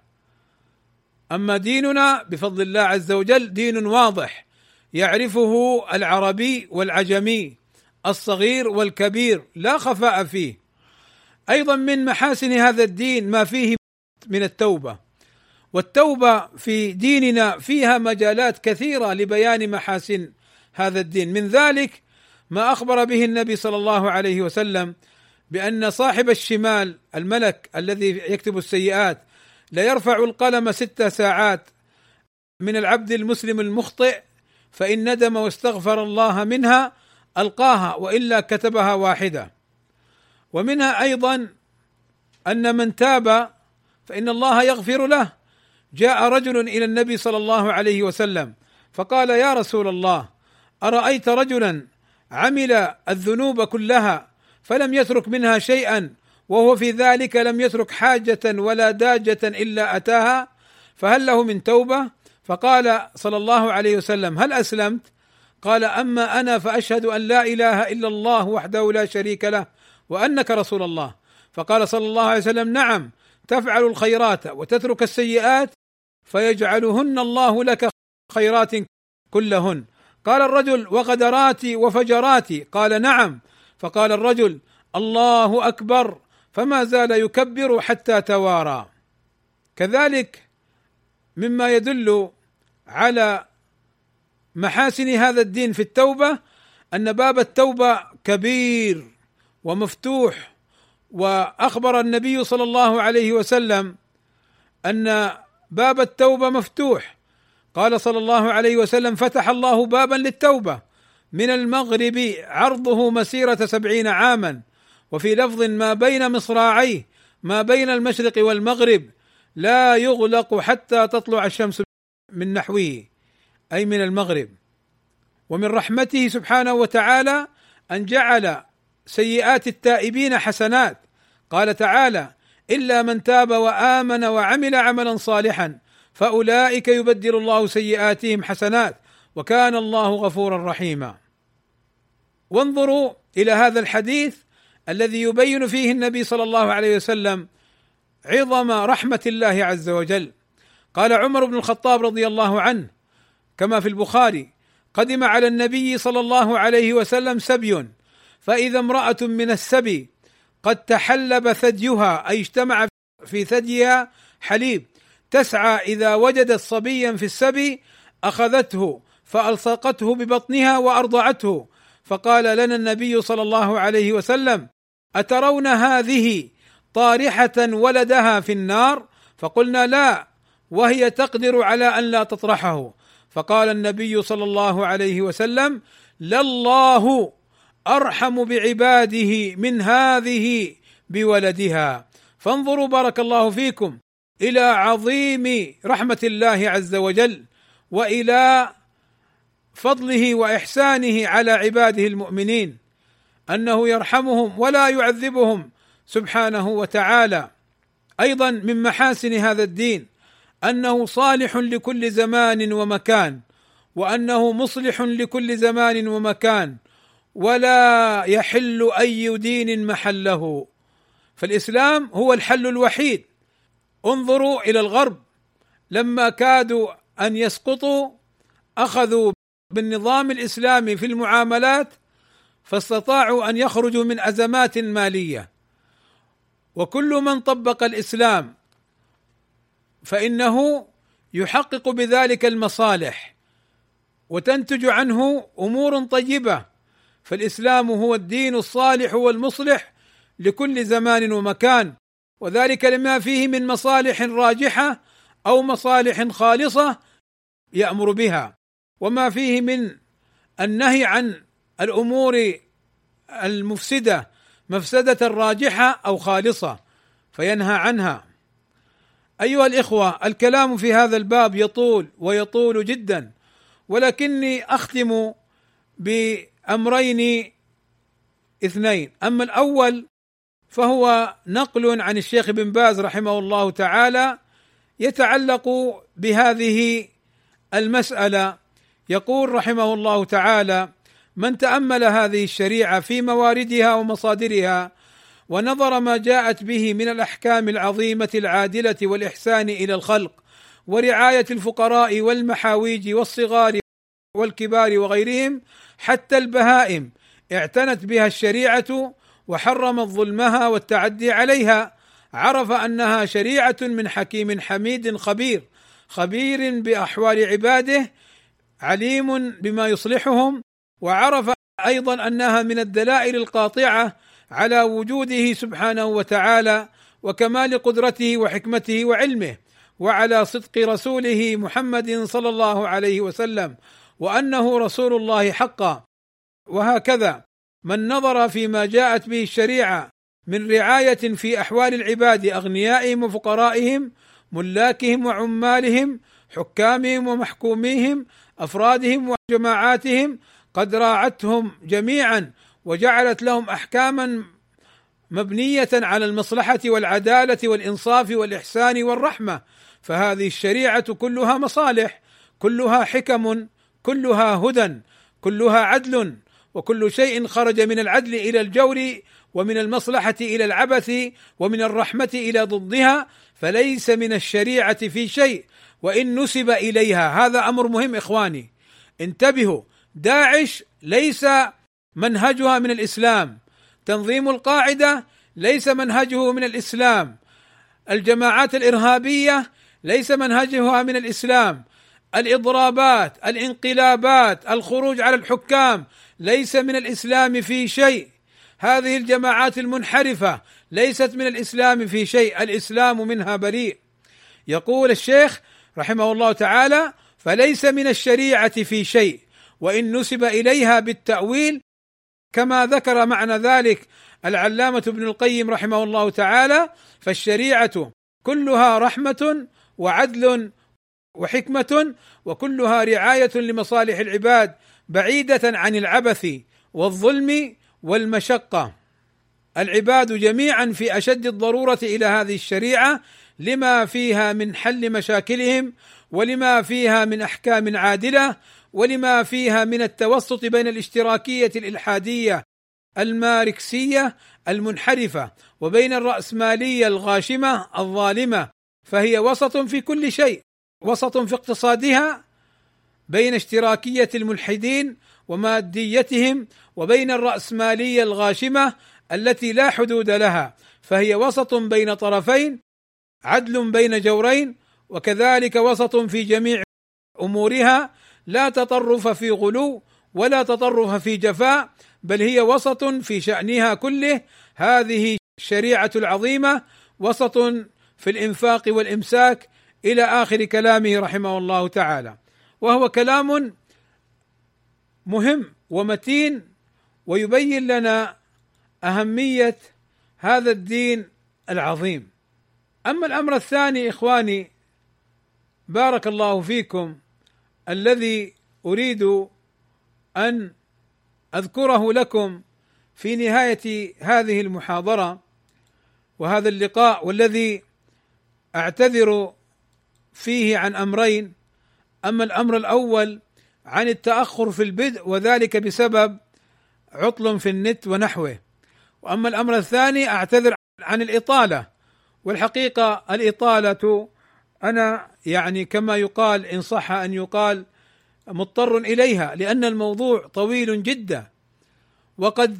أما ديننا بفضل الله عز وجل دين واضح يعرفه العربي والعجمي الصغير والكبير لا خفاء فيه. أيضا من محاسن هذا الدين ما فيه من التوبة. والتوبة في ديننا فيها مجالات كثيرة لبيان محاسن هذا الدين. من ذلك ما أخبر به النبي صلى الله عليه وسلم بأن صاحب الشمال الملك الذي يكتب السيئات لا يرفع القلم ست ساعات من العبد المسلم المخطئ فإن ندم واستغفر الله منها ألقاها وإلا كتبها واحدة. ومنها أيضا أن من تاب فإن الله يغفر له. جاء رجل إلى النبي صلى الله عليه وسلم فقال يا رسول الله أرأيت رجلا عمل الذنوب كلها فلم يترك منها شيئا وهو في ذلك لم يترك حاجة ولا داجة إلا أتاها فهل له من توبة؟ فقال صلى الله عليه وسلم هل أسلمت؟ قال أما أنا فأشهد أن لا إله إلا الله وحده لا شريك له وأنك رسول الله. فقال صلى الله عليه وسلم نعم تفعل الخيرات وتترك السيئات فيجعلهن الله لك خيرات كلهن. قال الرجل وغدراتي وفجراتي. قال نعم. فقال الرجل الله أكبر فما زال يكبر حتى توارى. كذلك مما يدل على محاسن هذا الدين في التوبة أن باب التوبة كبير ومفتوح. وأخبر النبي صلى الله عليه وسلم أن باب التوبة مفتوح قال صلى الله عليه وسلم فتح الله بابا للتوبة. من المغرب عرضه مسيرة سبعين عاما. وفي لفظ ما بين مصراعيه ما بين المشرق والمغرب لا يغلق حتى تطلع الشمس من نحوه أي من المغرب. ومن رحمته سبحانه وتعالى أن جعل سيئات التائبين حسنات. قال تعالى إلا من تاب وآمن وعمل عملا صالحا فأولئك يبدل الله سيئاتهم حسنات وكان الله غفورا رحيما. وانظروا إلى هذا الحديث الذي يبين فيه النبي صلى الله عليه وسلم عظم رحمة الله عز وجل. قال عمر بن الخطاب رضي الله عنه كما في البخاري قدم على النبي صلى الله عليه وسلم سبي فإذا امرأة من السبي قد تحلب ثديها أي اجتمع في ثديها حليب تسعى إذا وجدت صبيا في السبي أخذته فألصقته ببطنها وأرضعته. فقال لنا النبي صلى الله عليه وسلم أترون هذه طارحة ولدها في النار؟ فقلنا لا وهي تقدر على أن لا تطرحه. فقال النبي صلى الله عليه وسلم لله أرحم بعباده من هذه بولدها. فانظروا بارك الله فيكم إلى عظيم رحمة الله عز وجل وإلى فضله وإحسانه على عباده المؤمنين أنه يرحمهم ولا يعذبهم سبحانه وتعالى. أيضا من محاسن هذا الدين أنه صالح لكل زمان ومكان وأنه مصلح لكل زمان ومكان ولا يحل أي دين محله. فالإسلام هو الحل الوحيد. انظروا إلى الغرب. لما كادوا أن يسقطوا أخذوا بالنظام الإسلامي في المعاملات فاستطاعوا أن يخرجوا من أزمات مالية. وكل من طبق الإسلام فإنه يحقق بذلك المصالح وتنتج عنه أمور طيبة. فالإسلام هو الدين الصالح والمصلح لكل زمان ومكان. وذلك لما فيه من مصالح راجحة أو مصالح خالصة يأمر بها. وما فيه من النهي عن الأمور المفسدة مفسدة راجحة أو خالصة فينهى عنها. أيها الإخوة الكلام في هذا الباب يطول ويطول جدا ولكني أختم بأمرين اثنين. أما الأول فهو نقل عن الشيخ بن باز رحمه الله تعالى يتعلق بهذه المسألة. يقول رحمه الله تعالى من تأمل هذه الشريعة في مواردها ومصادرها ونظر ما جاءت به من الأحكام العظيمة العادلة والإحسان إلى الخلق ورعاية الفقراء والمحاويج والصغار والكبار وغيرهم حتى البهائم اعتنت بها الشريعة وحرمت ظلمها والتعدي عليها. عرف أنها شريعة من حكيم حميد خبير خبير بأحوال عباده عليم بما يصلحهم. وعرف أيضا أنها من الدلائل القاطعة على وجوده سبحانه وتعالى وكمال قدرته وحكمته وعلمه وعلى صدق رسوله محمد صلى الله عليه وسلم وأنه رسول الله حقا. وهكذا. من نظر فيما جاءت به الشريعة من رعاية في أحوال العباد أغنيائهم وفقرائهم ملاكهم وعمالهم حكامهم ومحكوميهم أفرادهم وجماعاتهم قد راعتهم جميعا وجعلت لهم احكاما مبنية على المصلحة والعدالة والإنصاف والإحسان والرحمة. فهذه الشريعة كلها مصالح كلها حكم كلها هدى كلها عدل وكل شيء خرج من العدل إلى الجور ومن المصلحة إلى العبث ومن الرحمة إلى ضدها فليس من الشريعة في شيء وإن نسب إليها. هذا أمر مهم إخواني. انتبهوا داعش ليس منهجها من الإسلام. تنظيم القاعدة ليس منهجه من الإسلام. الجماعات الإرهابية ليس منهجها من الإسلام. الإضرابات الإنقلابات الخروج على الحكام ليس من الإسلام في شيء. هذه الجماعات المنحرفة ليست من الإسلام في شيء الإسلام منها بريء. يقول الشيخ رحمه الله تعالى فليس من الشريعة في شيء وإن نسب إليها بالتأويل كما ذكر معنى ذلك العلامة ابن القيم رحمه الله تعالى فالشريعة كلها رحمة وعدل وحكمة وكلها رعاية لمصالح العباد بعيدة عن العبث والظلم والمشقة. العباد جميعا في أشد الضرورة إلى هذه الشريعة لما فيها من حل مشاكلهم ولما فيها من أحكام عادلة ولما فيها من التوسط بين الاشتراكية الإلحادية الماركسية المنحرفة وبين الرأسمالية الغاشمة الظالمة فهي وسط في كل شيء. وسط في اقتصادها بين اشتراكية الملحدين وماديتهم وبين الرأسمالية الغاشمة التي لا حدود لها فهي وسط بين طرفين عدل بين جورين وكذلك وسط في جميع أمورها لا تطرف في غلو ولا تطرف في جفاء بل هي وسط في شأنها كله. هذه الشريعة العظيمة وسط في الإنفاق والإمساك إلى آخر كلامه رحمه الله تعالى. وهو كلام مهم ومتين ويبين لنا أهمية هذا الدين العظيم. أما الأمر الثاني إخواني بارك الله فيكم الذي أريد أن أذكره لكم في نهاية هذه المحاضرة وهذا اللقاء والذي أعتذر فيه عن أمرين أما الأمر الأول عن التأخر في البدء وذلك بسبب عطل في النت ونحوه. وأما الأمر الثاني أعتذر عن الإطالة والحقيقة الإطالة أنا يعني كما يقال إن صح أن يقال مضطر إليها لأن الموضوع طويل جدا. وقد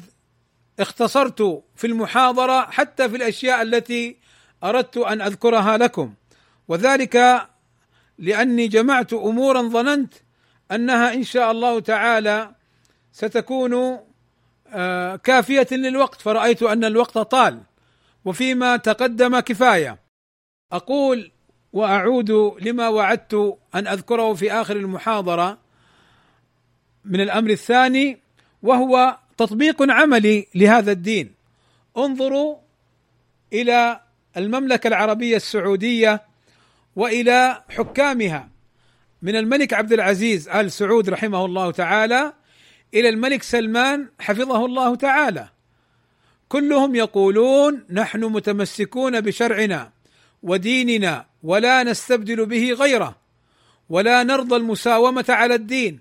اختصرت في المحاضرة حتى في الأشياء التي أردت أن أذكرها لكم. وذلك لأني جمعت أمورا ظننت أنها إن شاء الله تعالى ستكون آه، كافية للوقت فرأيت أن الوقت طال وفيما تقدم كفاية. أقول وأعود لما وعدت أن أذكره في آخر المحاضرة من الأمر الثاني وهو تطبيق عملي لهذا الدين. انظروا إلى المملكة العربية السعودية وإلى حكامها. من الملك عبد العزيز آل سعود رحمه الله تعالى إلى الملك سلمان حفظه الله تعالى. كلهم يقولون نحن متمسكون بشرعنا وديننا ولا نستبدل به غيره ولا نرضى المساومة على الدين.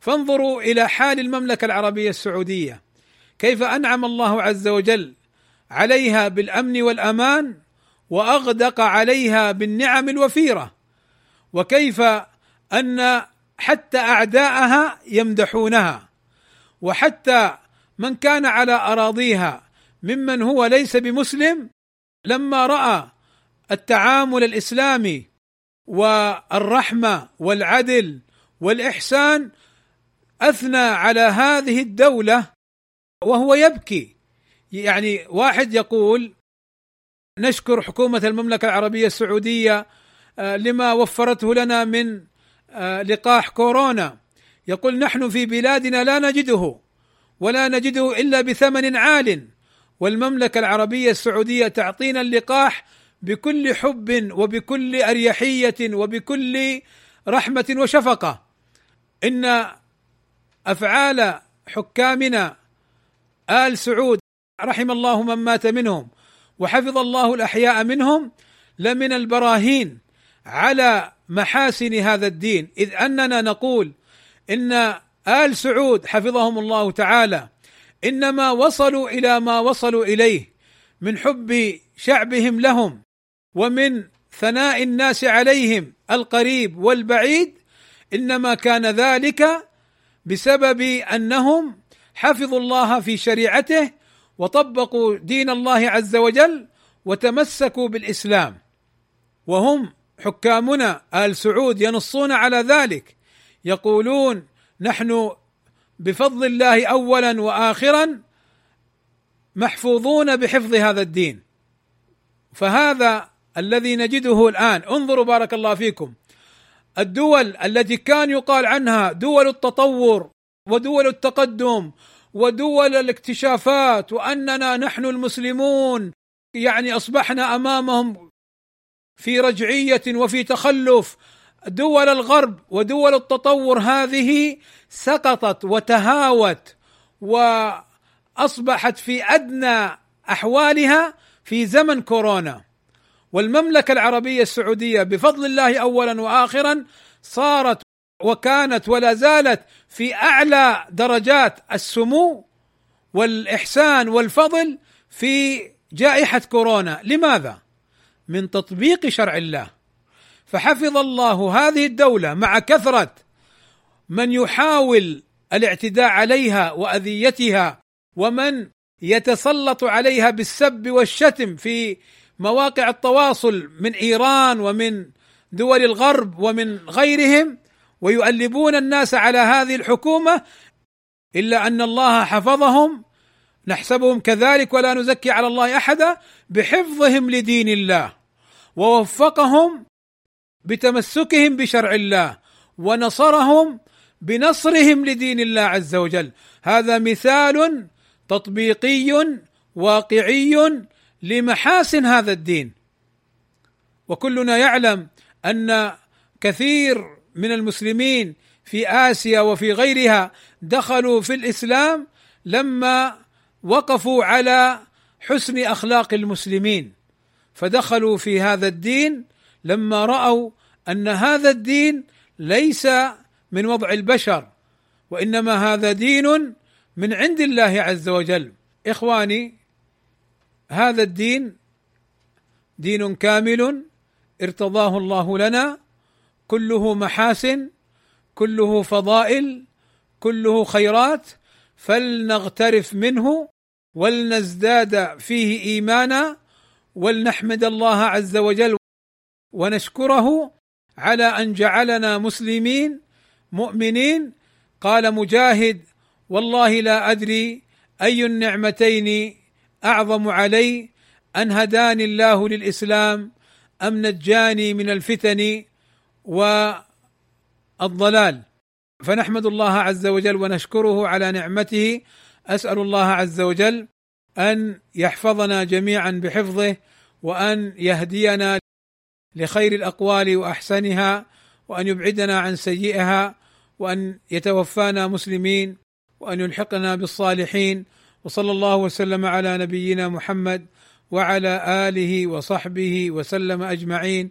فانظروا إلى حال المملكة العربية السعودية. كيف أنعم الله عز وجل عليها بالأمن والأمان وأغدق عليها بالنعم الوفيرة. وكيف أن حتى أعداءها يمدحونها. وحتى من كان على أراضيها ممن هو ليس بمسلم لما رأى التعامل الإسلامي والرحمة والعدل والإحسان أثنى على هذه الدولة وهو يبكي. يعني واحد يقول نشكر حكومة المملكة العربية السعودية آه، لما وفرته لنا من آه، لقاح كورونا. يقول نحن في بلادنا لا نجده ولا نجده إلا بثمن عال. والمملكة العربية السعودية تعطينا اللقاح بكل حب وبكل أريحية وبكل رحمة وشفقة. إن أفعال حكامنا آل سعود رحم الله من مات منهم. وحفظ الله الأحياء منهم لمن البراهين على محاسن هذا الدين. إذ أننا نقول إن آل سعود حفظهم الله تعالى إنما وصلوا إلى ما وصلوا إليه من حب شعبهم لهم ومن ثناء الناس عليهم القريب والبعيد. إنما كان ذلك بسبب أنهم حفظوا الله في شريعته وطبقوا دين الله عز وجل وتمسكوا بالإسلام. وهم حكامنا آل سعود ينصون على ذلك يقولون نحن بفضل الله اولا واخرا محفوظون بحفظ هذا الدين. فهذا الذي نجده الآن انظروا بارك الله فيكم الدول التي كان يقال عنها دول التطور ودول التقدم ودول الاكتشافات وأننا نحن المسلمون يعني أصبحنا أمامهم في رجعية وفي تخلف. دول الغرب ودول التطور هذه سقطت وتهاوت وأصبحت في أدنى أحوالها في زمن كورونا. والمملكة العربية السعودية بفضل الله اولا واخرا صارت وكانت ولا زالت في أعلى درجات السمو والإحسان والفضل في جائحة كورونا، لماذا؟ من تطبيق شرع الله. فحفظ الله هذه الدولة مع كثرة من يحاول الاعتداء عليها وأذيتها ومن يتسلط عليها بالسب والشتم في مواقع التواصل من إيران ومن دول الغرب ومن غيرهم ويؤلبون الناس على هذه الحكومة إلا أن الله حفظهم. نحسبهم كذلك ولا نزكي على الله أحدا بحفظهم لدين الله ووفقهم بتمسكهم بشرع الله ونصرهم بنصرهم لدين الله عز وجل. هذا مثال تطبيقي واقعي لمحاسن هذا الدين. وكلنا يعلم أن كثير من المسلمين في آسيا وفي غيرها دخلوا في الإسلام لما وقفوا على حسن أخلاق المسلمين فدخلوا في هذا الدين لما رأوا أن هذا الدين ليس من وضع البشر وإنما هذا دين من عند الله عز وجل. إخواني هذا الدين دين كامل ارتضاه الله لنا كله محاسن كله فضائل كله خيرات فلنغترف منه ولنزداد فيه إيمانا ولنحمد الله عز وجل ونشكره على أن جعلنا مسلمين مؤمنين. قال مجاهد والله لا أدري أي النعمتين أعظم علي أن هداني الله للإسلام أم نجاني من الفتن والضلال. فنحمد الله عز وجل ونشكره على نعمته. أسأل الله عز وجل أن يحفظنا جميعا بحفظه وأن يهدينا لخير الأقوال وأحسنها وأن يبعدنا عن سيئها وأن يتوفانا مسلمين وأن يلحقنا بالصالحين. وصلى الله وسلم على نبينا محمد وعلى آله وصحبه وسلم أجمعين.